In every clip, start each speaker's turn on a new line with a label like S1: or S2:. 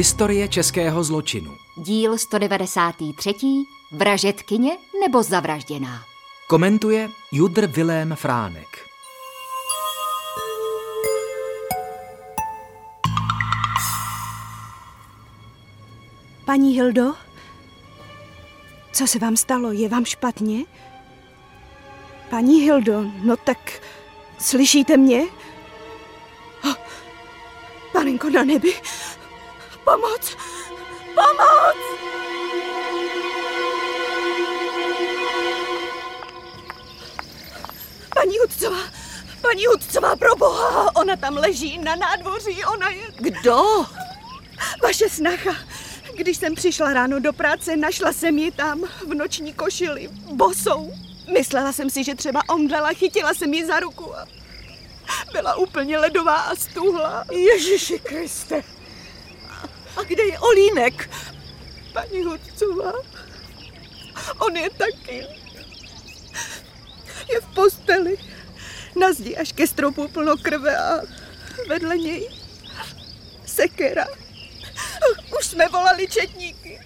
S1: Historie českého zločinu.
S2: Díl 193. Vražetkyně nebo zavražděná.
S1: Komentuje Judr Vilém Fránek.
S3: Paní Hildo? Co se vám stalo? Je vám špatně? Paní Hildo, no tak slyšíte mě? Oh, panenko na nebi, pomoc, pomoc! Paní Hudcová, paní Hudcová, pro boha, ona tam leží na nádvoří, ona je...
S4: Kdo?
S3: Vaše snacha. Když jsem přišla ráno do práce, našla jsem ji tam v noční košili, bosou. Myslela jsem si, že třeba omdlela, chytila jsem ji za ruku a byla úplně ledová a stuhla.
S4: Ježiši Kriste. Kde je Olínek?
S3: Paní Hudcová, on je taky. Je v posteli. Na zdi až ke stropu plno krve a vedle něj sekera. Už jsme volali četníky.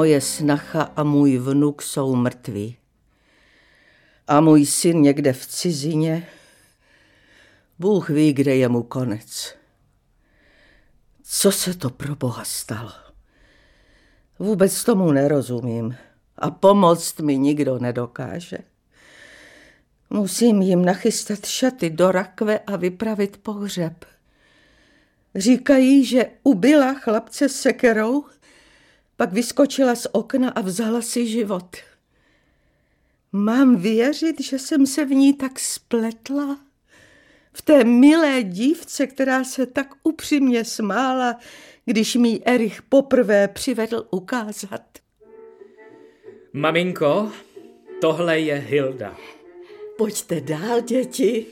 S4: Moje snacha a můj vnuk jsou mrtví. A můj syn někde v cizině. Bůh ví, kde je mu konec. Co se to pro Boha stalo? Vůbec tomu nerozumím a pomoct mi nikdo nedokáže. Musím jim nachystat šaty do rakve a vypravit pohřeb. Říkají, že ubila chlapce sekerou, pak vyskočila z okna a vzala si život. Mám věřit, že jsem se v ní tak spletla? V té milé dívce, která se tak upřímně smála, když mi Erich poprvé přivedl ukázat.
S5: Maminko, tohle je Hilda.
S4: Pojďte dál, děti.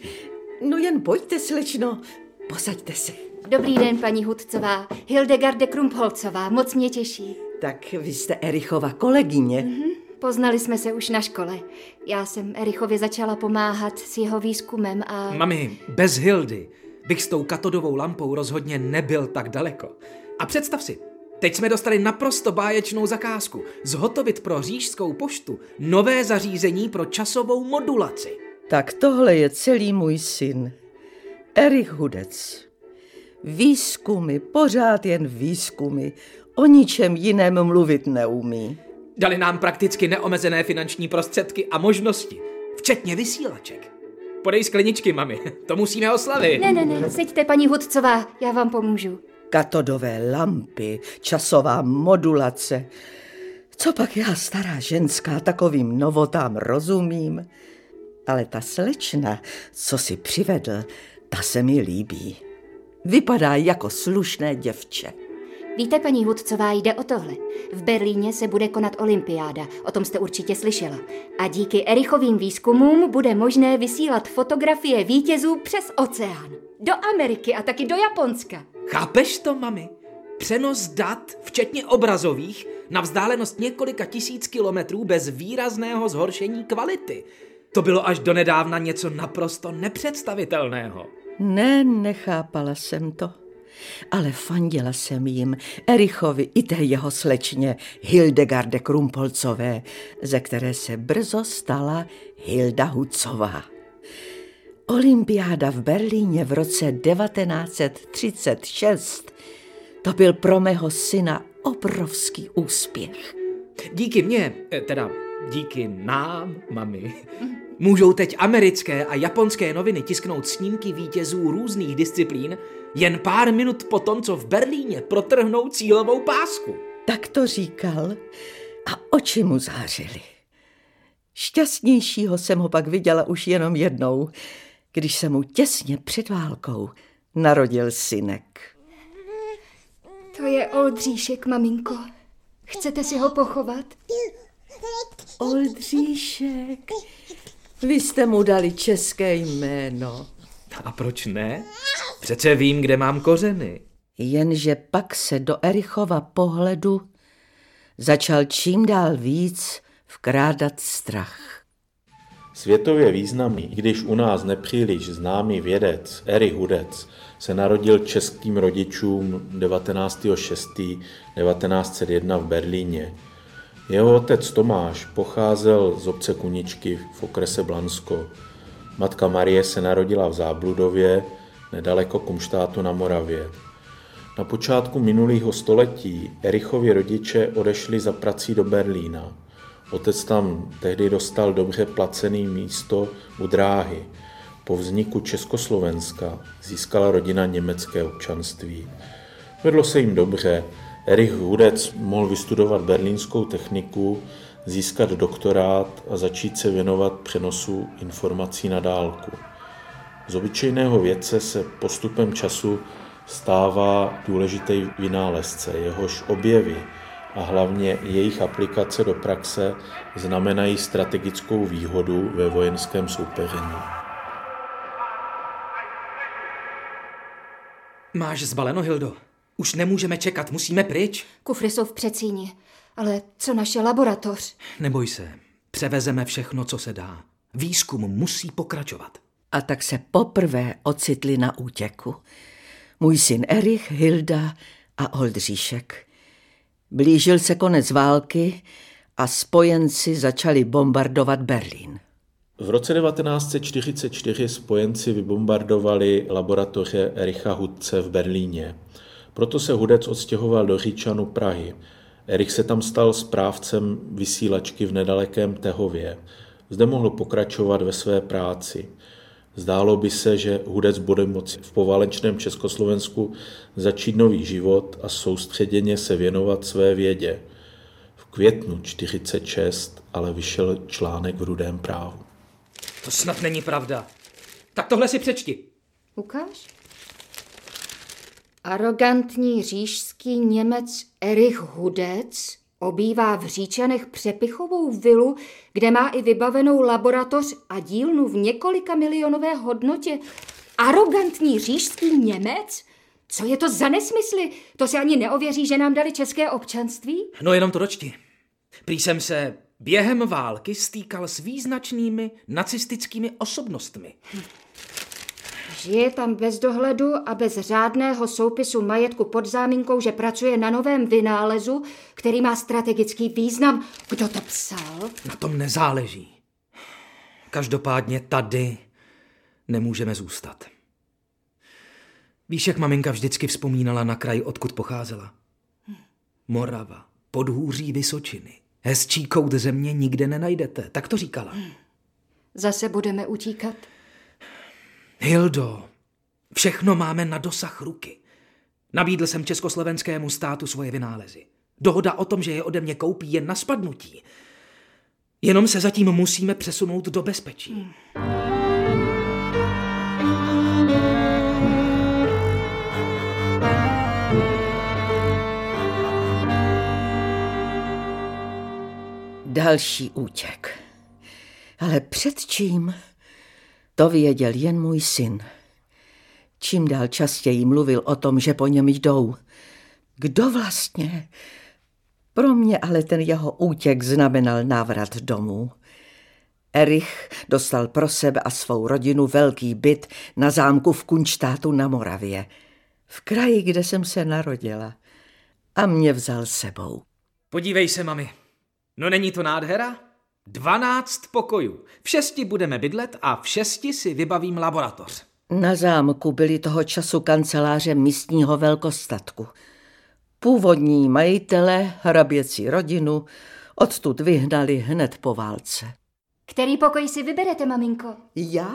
S4: No jen pojďte, slečno. Posaďte se.
S2: Dobrý den, paní Hudcová. Hildegarde Krumpholcová, moc mě těší.
S4: Tak vy jste Erichova kolegyně.
S2: Mm-hmm. Poznali jsme se už na škole. Já jsem Erichovi začala pomáhat s jeho výzkumem a...
S1: Mami, bez Hildy bych s tou katodovou lampou rozhodně nebyl tak daleko. A představ si, teď jsme dostali naprosto báječnou zakázku. Zhotovit pro řížskou poštu nové zařízení pro časovou modulaci.
S4: Tak tohle je celý můj syn. Erich Hudec. Výzkumy, pořád jen výzkumy. O ničem jiném mluvit neumí.
S1: Dali nám prakticky neomezené finanční prostředky a možnosti, včetně vysílaček. Podej skleničky, mami, to musíme oslavit.
S2: Ne, ne, ne, seďte, paní Hudcová, já vám pomůžu.
S4: Katodové lampy, časová modulace. Co pak já, stará ženská, takovým novotám rozumím? Ale ta slečna, co si přivedl, ta se mi líbí. Vypadá jako slušné děvče.
S2: Víte, paní Hudcová, jde o tohle. V Berlíně se bude konat olympiáda, o tom jste určitě slyšela. A díky Erichovým výzkumům bude možné vysílat fotografie vítězů přes oceán. Do Ameriky a taky do Japonska.
S1: Chápeš to, mami? Přenos dat, včetně obrazových, na vzdálenost několika tisíc kilometrů bez výrazného zhoršení kvality. To bylo až donedávna něco naprosto nepředstavitelného.
S4: Ne, nechápala jsem to. Ale fandila jsem jim, Erichovi i té jeho slečně Hildegarde Krumpolcové, ze které se brzo stala Hilda Hucová. Olympiáda v Berlíně v roce 1936 to byl pro mého syna obrovský úspěch.
S1: Díky mně, teda díky nám, mami, můžou teď americké a japonské noviny tisknout snímky vítězů různých disciplín jen pár minut po tom, co v Berlíně protrhnou cílovou pásku.
S4: Tak to říkal a oči mu zářily. Šťastnějšího jsem ho pak viděla už jenom jednou, když se mu těsně před válkou narodil synek.
S2: To je Oldříšek, maminko. Chcete si ho pochovat?
S4: Oldříšek, vy jste mu dali české jméno.
S1: A proč ne? Přece vím, kde mám kořeny.
S4: Jenže pak se do Erichova pohledu začal čím dál víc vkrádat strach.
S6: Světově významný, i když u nás nepříliš známý vědec Erich Hudec se narodil českým rodičům 19.6.1901 v Berlíně. Jeho otec Tomáš pocházel z obce Kuničky v okrese Blansko. Matka Marie se narodila v Zábludově, nedaleko Kumštátu na Moravě. Na počátku minulého století Erichovi rodiče odešli za prací do Berlína. Otec tam tehdy dostal dobře placený místo u dráhy. Po vzniku Československa získala rodina německé občanství. Vedlo se jim dobře. Erich Hudec mohl vystudovat berlínskou techniku, získat doktorát a začít se věnovat přenosu informací na dálku. Z obyčejného vědce se postupem času stává důležitý vynálezce, jehož objevy a hlavně jejich aplikace do praxe znamenají strategickou výhodu ve vojenském soupeření.
S1: Máš zbaleno, Hildo? Už nemůžeme čekat, musíme pryč.
S2: Kufry jsou v přecíni. Ale co naše laboratoř?
S1: Neboj se, převezeme všechno, co se dá. Výzkum musí pokračovat.
S4: A tak se poprvé ocitli na útěku. Můj syn Erich, Hilda a Oldříšek. Blížil se konec války a spojenci začali bombardovat Berlín.
S6: V roce 1944 spojenci vybombardovali laboratoře Ericha Hudce v Berlíně. Proto se Hudec odstěhoval do Říčanu Prahy. Erich se tam stal správcem vysílačky v nedalekém Tehově. Zde mohl pokračovat ve své práci. Zdálo by se, že Hudec bude moci v poválečném Československu začít nový život a soustředěně se věnovat své vědě. V květnu 46 ale vyšel článek v Rudém právu.
S1: To snad není pravda. Tak tohle si přečti.
S2: Ukáž? Arogantní říšský Němec Erich Hudec Obývá v Říčanech přepichovou vilu, kde má i vybavenou laboratoř a dílnu v několika milionové hodnotě. Arogantní říšský Němec? Co je to za nesmysly? To se ani neověří, že nám dali české občanství?
S1: No jenom to dočti. Prý jsem se během války stýkal s význačnými nacistickými osobnostmi. Hm.
S2: Žije tam bez dohledu a bez řádného soupisu majetku pod záminkou, že pracuje na novém vynálezu, který má strategický význam. Kdo to psal?
S1: Na tom nezáleží. Každopádně tady nemůžeme zůstat. Víš, jak maminka vždycky vzpomínala na kraj, odkud pocházela? Morava, podhůří Vysočiny. Hezčí kout země nikde nenajdete, tak to říkala.
S2: Zase budeme utíkat?
S1: Hildo, všechno máme na dosah ruky. Nabídl jsem československému státu svoje vynálezy. Dohoda o tom, že je ode mě koupí, je na spadnutí. Jenom se zatím musíme přesunout do bezpečí.
S4: Další útěk. Ale před čím? To věděl jen můj syn. Čím dál častěji mluvil o tom, že po něm jdou. Kdo vlastně? Pro mě ale ten jeho útěk znamenal návrat domů. Erich dostal pro sebe a svou rodinu velký byt na zámku v Kunštátu na Moravě, v kraji, kde jsem se narodila. A mě vzal sebou.
S1: Podívej se, mami. No není to nádhera? Dvanáct pokojů. V šesti budeme bydlet a v šesti si vybavím laboratoř.
S4: Na zámku byly toho času kanceláře místního velkostatku. Původní majitele, hraběcí rodinu, odtud vyhnali hned po válce.
S2: Který pokoj si vyberete, maminko?
S4: Já?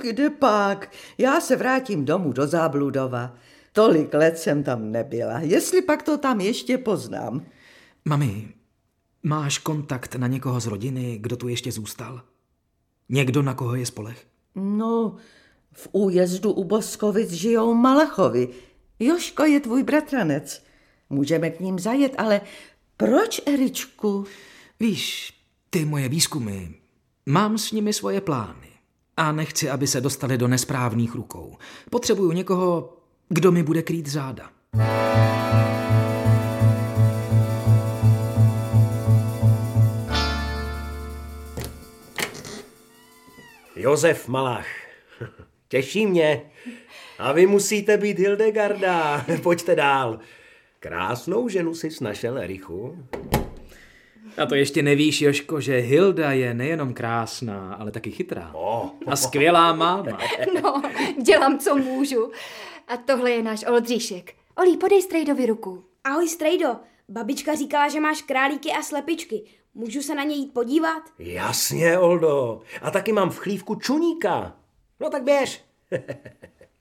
S4: Kde pak? Já se vrátím domů do Zábludova. Tolik let jsem tam nebyla. Jestli pak to tam ještě poznám.
S1: Mami, Máš kontakt na někoho z rodiny, kdo tu ještě zůstal? Někdo, na koho je spolech?
S4: No, v újezdu u Boskovic žijou Malachovi. Joško je tvůj bratranec. Můžeme k ním zajet, ale proč, Eričku?
S1: Víš, ty moje výzkumy, mám s nimi svoje plány a nechci, aby se dostali do nesprávných rukou. Potřebuju někoho, kdo mi bude krýt záda.
S7: Josef Malach. Těší mě. A vy musíte být Hildegarda. Pojďte dál. Krásnou ženu si našel, Erichu.
S1: A to ještě nevíš, Joško, že Hilda je nejenom krásná, ale taky chytrá.
S7: Oh.
S1: A skvělá máma.
S2: No, dělám, co můžu. A tohle je náš Oldříšek. Olí, podej Strejdovi ruku.
S8: Ahoj, Strejdo. Babička říkala, že máš králíky a slepičky. Můžu se na ně jít podívat?
S7: Jasně, Oldo. A taky mám v chlívku čuníka. No tak běž.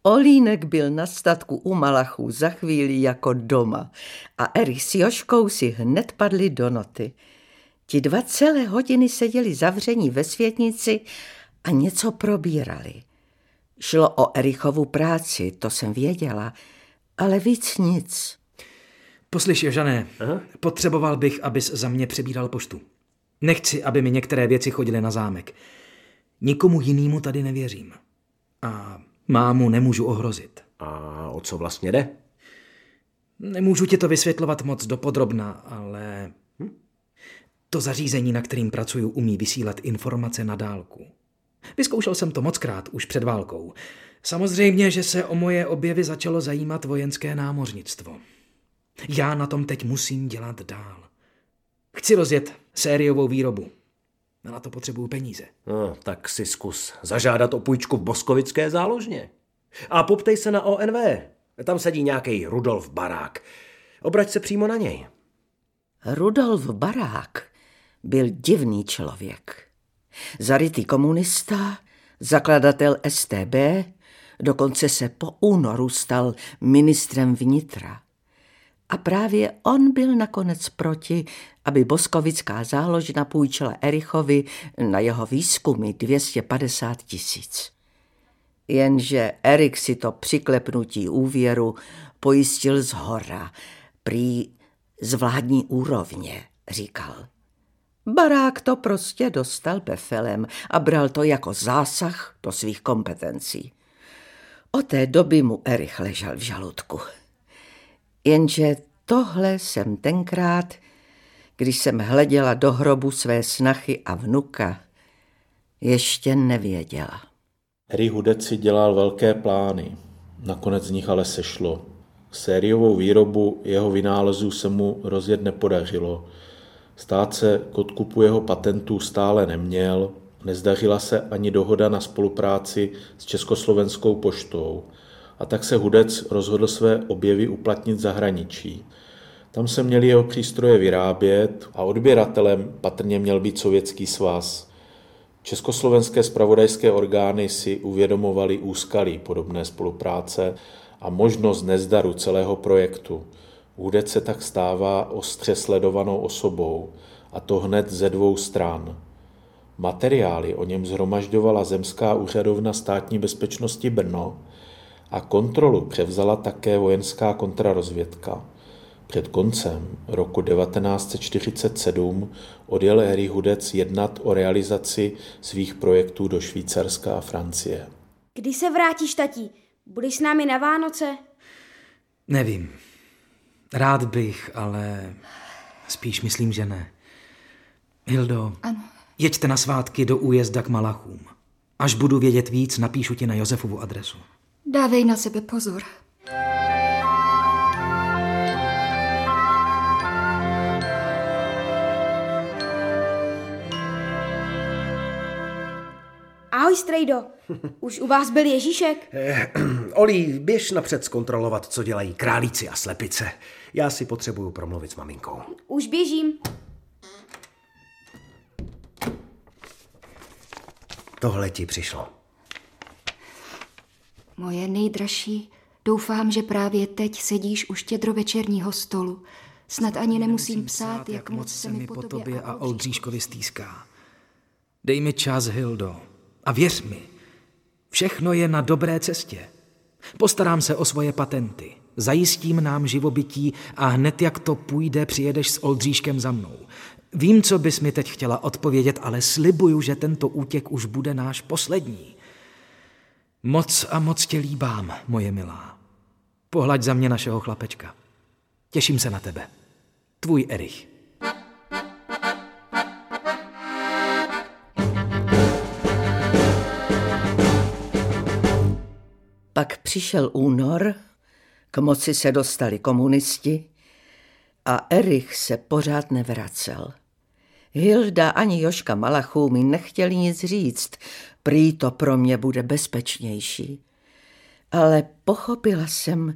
S4: Olínek byl na statku u Malachů za chvíli jako doma a Erich s Joškou si hned padli do noty. Ti dva celé hodiny seděli zavření ve světnici a něco probírali. Šlo o Erichovu práci, to jsem věděla, ale víc nic.
S1: Poslyš, Jožané, potřeboval bych, abys za mě přebíral poštu. Nechci, aby mi některé věci chodily na zámek. Nikomu jinému tady nevěřím. A mámu nemůžu ohrozit.
S7: A o co vlastně jde?
S1: Nemůžu ti to vysvětlovat moc dopodrobna, ale to zařízení, na kterým pracuju, umí vysílat informace na dálku. Vyzkoušel jsem to mockrát už před válkou. Samozřejmě, že se o moje objevy začalo zajímat vojenské námořnictvo. Já na tom teď musím dělat dál. Chci rozjet sériovou výrobu. A na to potřebuju peníze.
S7: No, tak si zkus zažádat o půjčku v Boskovické záložně. A poptej se na ONV. Tam sedí nějaký Rudolf Barák. Obrať se přímo na něj.
S4: Rudolf Barák byl divný člověk. Zarytý komunista, zakladatel STB, dokonce se po únoru stal ministrem vnitra. A právě on byl nakonec proti, aby Boskovická záložna půjčila Erichovi na jeho výzkumy 250 tisíc. Jenže Erik si to přiklepnutí úvěru pojistil z hora, prý z vládní úrovně, říkal. Barák to prostě dostal befelem a bral to jako zásah do svých kompetencí. O té doby mu Erich ležel v žaludku. Jenže tohle jsem tenkrát, když jsem hleděla do hrobu své snachy a vnuka, ještě nevěděla.
S6: Harry Hudec si dělal velké plány, nakonec z nich ale sešlo. Sériovou výrobu jeho vynálezů se mu rozjet nepodařilo. Stát se k odkupu jeho patentů stále neměl, nezdařila se ani dohoda na spolupráci s Československou poštou a tak se Hudec rozhodl své objevy uplatnit zahraničí. Tam se měli jeho přístroje vyrábět a odběratelem patrně měl být Sovětský svaz. Československé spravodajské orgány si uvědomovali úskalí podobné spolupráce a možnost nezdaru celého projektu. Hudec se tak stává ostře sledovanou osobou, a to hned ze dvou stran. Materiály o něm zhromažďovala Zemská úřadovna státní bezpečnosti Brno a kontrolu převzala také vojenská kontrarozvědka. Před koncem roku 1947 odjel Harry Hudec jednat o realizaci svých projektů do Švýcarska a Francie.
S8: Kdy se vrátíš, tatí? Budeš s námi na Vánoce?
S1: Nevím. Rád bych, ale spíš myslím, že ne. Hildo,
S2: Ano.
S1: jeďte na svátky do újezda k Malachům. Až budu vědět víc, napíšu ti na Josefovu adresu.
S2: Dávej na sebe pozor.
S8: Ahoj, Strejdo. Už u vás byl Ježíšek?
S7: Olí, běž napřed zkontrolovat, co dělají králíci a slepice. Já si potřebuju promluvit s maminkou.
S8: Už běžím.
S7: Tohle ti přišlo.
S2: Moje nejdražší, doufám, že právě teď sedíš u štědrovečerního stolu. Snad ani nemusím psát, jak moc se mi po tobě
S1: a Oldříškovi stýská. Dej mi čas, Hildo. A věř mi, všechno je na dobré cestě. Postarám se o svoje patenty, zajistím nám živobytí a hned jak to půjde, přijedeš s Oldříškem za mnou. Vím, co bys mi teď chtěla odpovědět, ale slibuju, že tento útěk už bude náš poslední. Moc a moc tě líbám, moje milá. Pohlaď za mě našeho chlapečka. Těším se na tebe. Tvůj Erich.
S4: Pak přišel únor, k moci se dostali komunisti a Erich se pořád nevracel. Hilda ani Joška Malachů mi nechtěli nic říct, prý to pro mě bude bezpečnější. Ale pochopila jsem,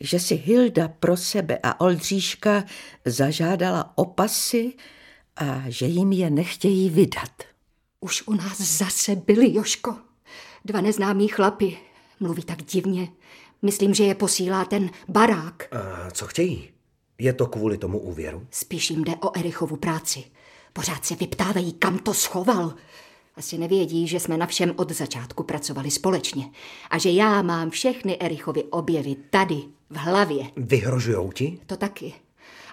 S4: že si Hilda pro sebe a Oldříška zažádala opasy a že jim je nechtějí vydat.
S2: Už u nás zase byli, Joško. Dva neznámí chlapy. Mluví tak divně. Myslím, že je posílá ten barák.
S7: A co chtějí? Je to kvůli tomu úvěru?
S2: Spíš jim jde o Erichovu práci. Pořád se vyptávají, kam to schoval. Asi nevědí, že jsme na všem od začátku pracovali společně a že já mám všechny Erichovy objevy tady, v hlavě.
S7: Vyhrožujou ti?
S2: To taky.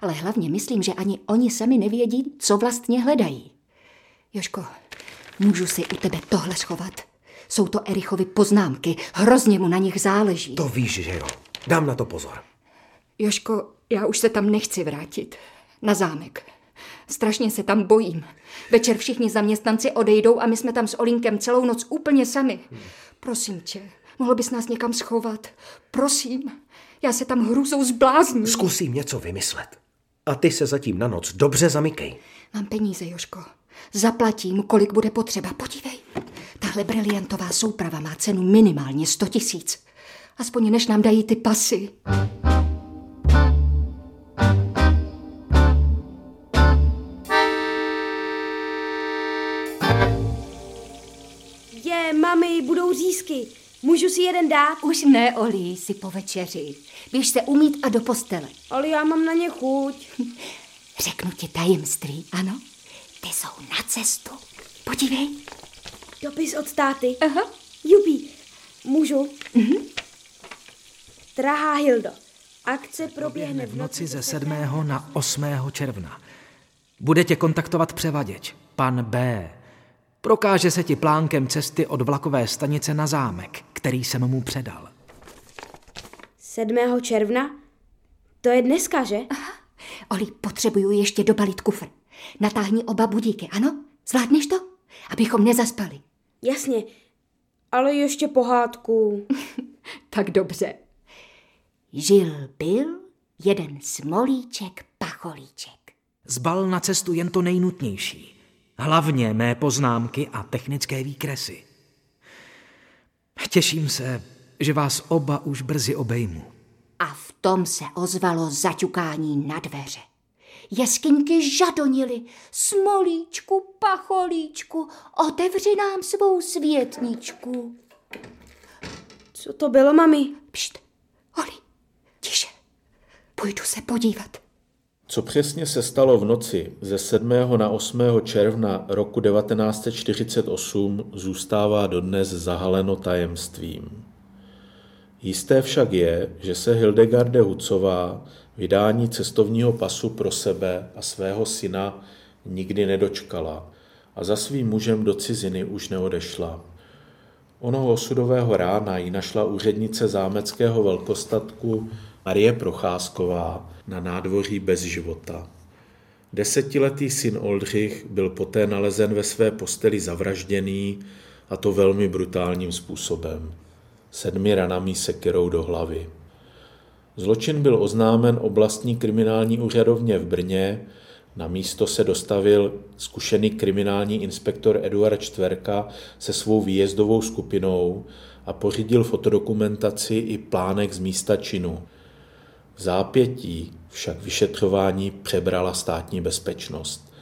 S2: Ale hlavně myslím, že ani oni sami nevědí, co vlastně hledají. Joško, můžu si u tebe tohle schovat? Jsou to Erichovy poznámky, hrozně mu na nich záleží.
S7: To víš, že jo. Dám na to pozor.
S2: Joško, já už se tam nechci vrátit. Na zámek. Strašně se tam bojím. Večer všichni zaměstnanci odejdou a my jsme tam s Olinkem celou noc úplně sami. Prosím tě, mohl bys nás někam schovat? Prosím, já se tam hrůzou zblázním.
S7: Zkusím něco vymyslet. A ty se zatím na noc dobře zamykej.
S2: Mám peníze, Joško. Zaplatím, kolik bude potřeba. Podívej, tahle briliantová souprava má cenu minimálně 100 tisíc. Aspoň než nám dají ty pasy.
S8: Je, řízky. Můžu si jeden dát?
S2: Už ne, Oli, si po večeři. Běž se umít a do postele.
S8: Ale já mám na ně chuť.
S2: Řeknu ti tajemství, ano? Ty jsou na cestu. Podívej.
S8: Dopis od táty.
S2: Aha.
S8: Jupi, můžu? Mhm. Drahá Hildo, akce proběhne
S1: v noci ze 7. na 8. června. Bude tě kontaktovat převaděč, pan B. Prokáže se ti plánkem cesty od vlakové stanice na zámek, který jsem mu předal.
S8: 7. června? To je dneska, že?
S2: Aha. Oli, potřebuju ještě dobalit kufr. Natáhni oba budíky, ano? Zvládneš to? Abychom nezaspali.
S8: Jasně, ale ještě pohádku.
S2: tak dobře. Žil byl jeden smolíček pacholíček.
S1: Zbal na cestu jen to nejnutnější. Hlavně mé poznámky a technické výkresy. Těším se, že vás oba už brzy obejmu.
S2: A v tom se ozvalo zaťukání na dveře. Jeskyňky žadonily. Smolíčku, pacholíčku, otevři nám svou světničku.
S8: Co to bylo, mami?
S2: Pšt, Oli, tiše. Půjdu se podívat.
S6: Co přesně se stalo v noci ze 7. na 8. června roku 1948 zůstává dodnes zahaleno tajemstvím. Jisté však je, že se Hildegarde Hucová vydání cestovního pasu pro sebe a svého syna nikdy nedočkala a za svým mužem do ciziny už neodešla. Onoho osudového rána ji našla úřednice zámeckého velkostatku Marie Procházková na nádvoří bez života. Desetiletý syn Oldřich byl poté nalezen ve své posteli zavražděný a to velmi brutálním způsobem. Sedmi ranami sekerou do hlavy. Zločin byl oznámen oblastní kriminální úřadovně v Brně, na místo se dostavil zkušený kriminální inspektor Eduard Čtverka se svou výjezdovou skupinou a pořídil fotodokumentaci i plánek z místa činu. V zápětí však vyšetřování přebrala státní bezpečnost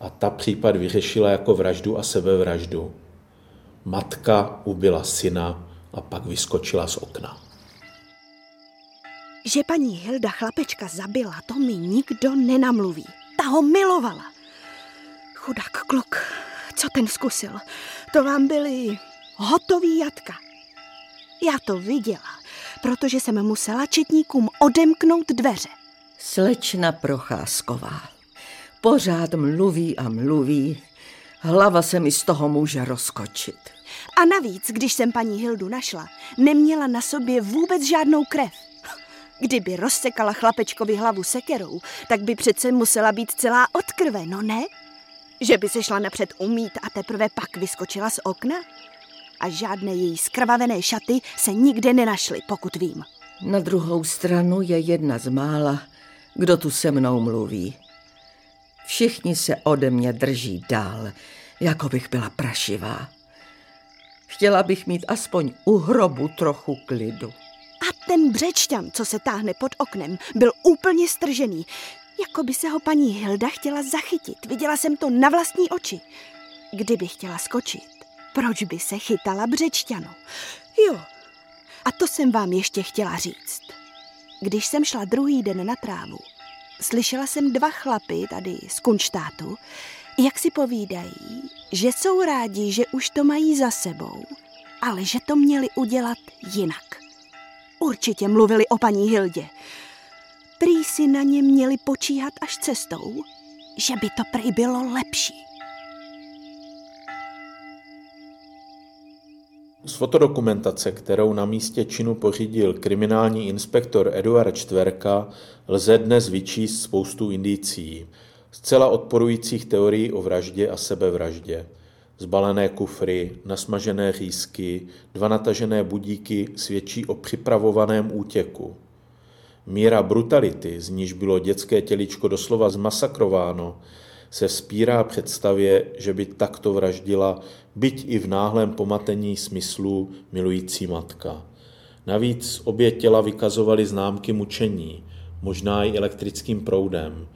S6: a ta případ vyřešila jako vraždu a sebevraždu. Matka ubila syna a pak vyskočila z okna.
S3: Že paní Hilda chlapečka zabila, to mi nikdo nenamluví. Ta ho milovala. Chudák kluk, co ten zkusil? To vám byly hotový jatka. Já to viděla, protože jsem musela četníkům odemknout dveře.
S4: Slečna Procházková. Pořád mluví a mluví. Hlava se mi z toho může rozkočit.
S3: A navíc, když jsem paní Hildu našla, neměla na sobě vůbec žádnou krev. Kdyby rozsekala chlapečkovi hlavu sekerou, tak by přece musela být celá od krve, no ne? Že by se šla napřed umít a teprve pak vyskočila z okna? A žádné její skrvavené šaty se nikde nenašly, pokud vím.
S4: Na druhou stranu je jedna z mála, kdo tu se mnou mluví. Všichni se ode mě drží dál, jako bych byla prašivá. Chtěla bych mít aspoň u hrobu trochu klidu.
S3: A ten břečťan, co se táhne pod oknem, byl úplně stržený. Jako by se ho paní Hilda chtěla zachytit. Viděla jsem to na vlastní oči. Kdyby chtěla skočit, proč by se chytala břečťanu? Jo, a to jsem vám ještě chtěla říct. Když jsem šla druhý den na trávu, slyšela jsem dva chlapy tady z Kunštátu, jak si povídají, že jsou rádi, že už to mají za sebou, ale že to měli udělat jinak. Určitě mluvili o paní Hildě. Prý si na ně měli počíhat až cestou, že by to prý bylo lepší.
S6: Z fotodokumentace, kterou na místě činu pořídil kriminální inspektor Eduard Čtverka, lze dnes vyčíst spoustu indicí, zcela odporujících teorií o vraždě a sebevraždě. Zbalené kufry, nasmažené řízky, dva natažené budíky svědčí o připravovaném útěku. Míra brutality, z níž bylo dětské těličko doslova zmasakrováno, se vzpírá představě, že by takto vraždila, byť i v náhlém pomatení smyslů milující matka. Navíc obě těla vykazovaly známky mučení, možná i elektrickým proudem.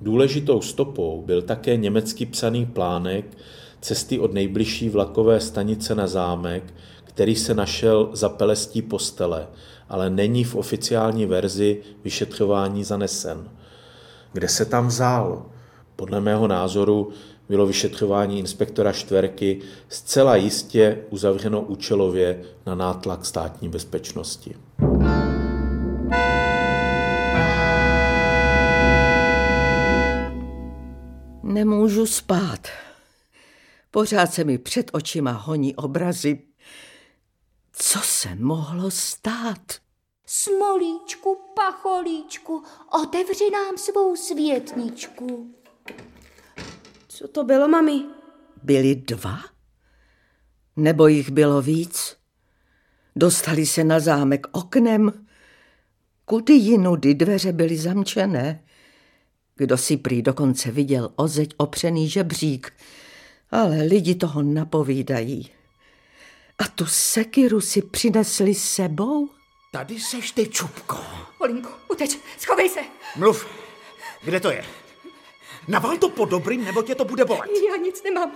S6: Důležitou stopou byl také německý psaný plánek cesty od nejbližší vlakové stanice na zámek, který se našel za pelestí postele, ale není v oficiální verzi vyšetřování zanesen. Kde se tam vzal? Podle mého názoru bylo vyšetřování inspektora Štverky zcela jistě uzavřeno účelově na nátlak státní bezpečnosti.
S4: Nemůžu spát. Pořád se mi před očima honí obrazy. Co se mohlo stát?
S2: Smolíčku, pacholíčku, otevři nám svou světničku.
S8: Co to bylo, mami?
S4: Byli dva? Nebo jich bylo víc? Dostali se na zámek oknem? Kudy jinudy dveře byly zamčené? Kdo si prý dokonce viděl o zeď opřený žebřík, ale lidi toho napovídají. A tu sekiru si přinesli s sebou?
S9: Tady seš ty, Čupko.
S2: Olinko, uteč, schovej se.
S9: Mluv. Kde to je? Naval to po dobrým, nebo tě to bude bolet.
S2: Já nic nemám,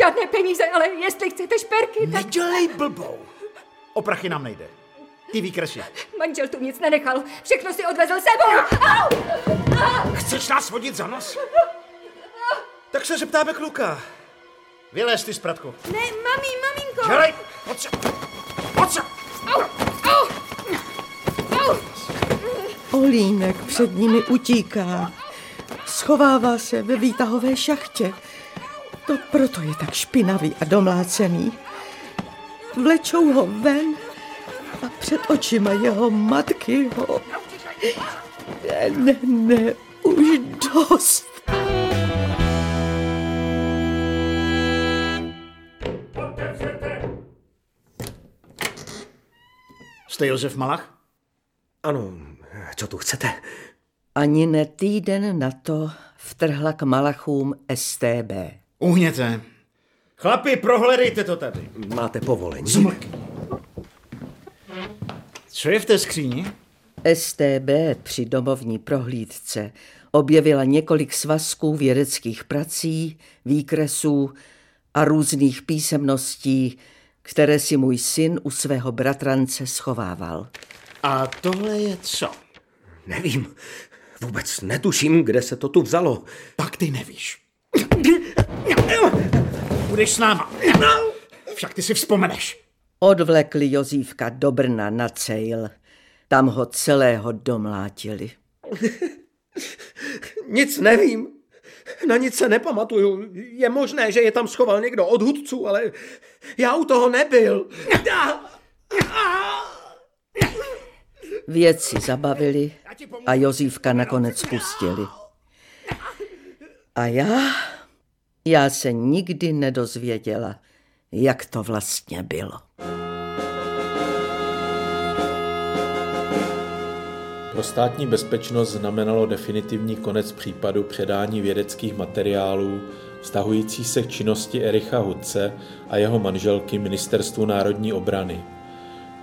S2: žádné peníze, ale jestli chcete šperky, tak...
S9: Nedělej blbou. O prachy nám nejde. Ty výkresy.
S2: Manžel tu nic nenechal, všechno si odvezl sebou. Au!
S9: Chceš nás vodit za nos? Tak se zeptáme kluka. Vylez ty z pratku.
S8: Ne, mami, maminko.
S9: Želej, pojď se. Pojď se.
S8: Au, au. Au.
S4: Olínek před nimi utíká. Schovává se ve výtahové šachtě. To proto je tak špinavý a domlácený. Vlečou ho ven a před očima jeho matky ho... Ne, ne, ne, už dost.
S9: Jste Josef Malach?
S7: Ano, co tu chcete?
S4: Ani ne týden na to vtrhla k Malachům STB.
S9: Uhněte. Chlapi, prohledejte to tady.
S7: Máte povolení?
S9: Zmlk. Co je v té skříni?
S4: STB při domovní prohlídce objevila několik svazků vědeckých prací, výkresů a různých písemností, které si můj syn u svého bratrance schovával.
S9: A tohle je co?
S7: Nevím. Vůbec netuším, kde se to tu vzalo.
S9: Tak ty nevíš. Budeš s náma. Však ty si vzpomeneš.
S4: Odvlekli Jozívka do Brna na cejl. Tam ho celého domlátili.
S7: Nic nevím. Na nic se nepamatuju. Je možné, že je tam schoval někdo od hudců, ale já u toho nebyl.
S4: Věci zabavili a Jozívka nakonec pustili. A já, já se nikdy nedozvěděla, jak to vlastně bylo.
S6: Pro státní bezpečnost znamenalo definitivní konec případu předání vědeckých materiálů vztahující se k činnosti Ericha Hudce a jeho manželky Ministerstvu národní obrany.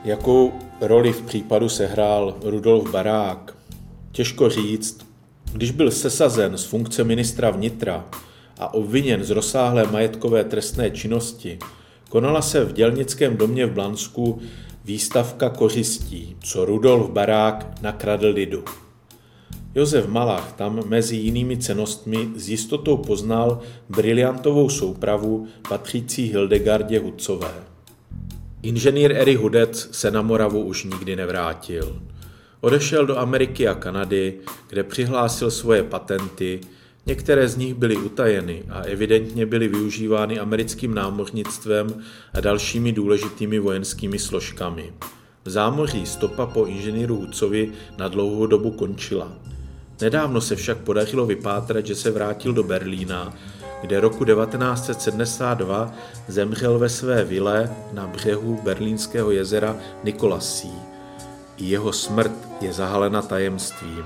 S6: Jakou roli v případu sehrál Rudolf Barák? Těžko říct. Když byl sesazen z funkce ministra vnitra a obviněn z rozsáhlé majetkové trestné činnosti, konala se v dělnickém domě v Blansku výstavka kořistí, co Rudolf Barák nakradl lidu. Josef Malach tam mezi jinými cenostmi s jistotou poznal briliantovou soupravu patřící Hildegardě Hudcové. Inženýr Eri Hudec se na Moravu už nikdy nevrátil. Odešel do Ameriky a Kanady, kde přihlásil svoje patenty, některé z nich byly utajeny a evidentně byly využívány americkým námořnictvem a dalšími důležitými vojenskými složkami. V zámoří stopa po inženýru Hudcovi na dlouhou dobu končila. Nedávno se však podařilo vypátrat, že se vrátil do Berlína, kde roku 1972 zemřel ve své vile na břehu berlínského jezera Nikolasí. Jeho smrt je zahalena tajemstvím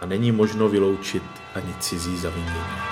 S6: a není možno vyloučit ani cizí zavinění.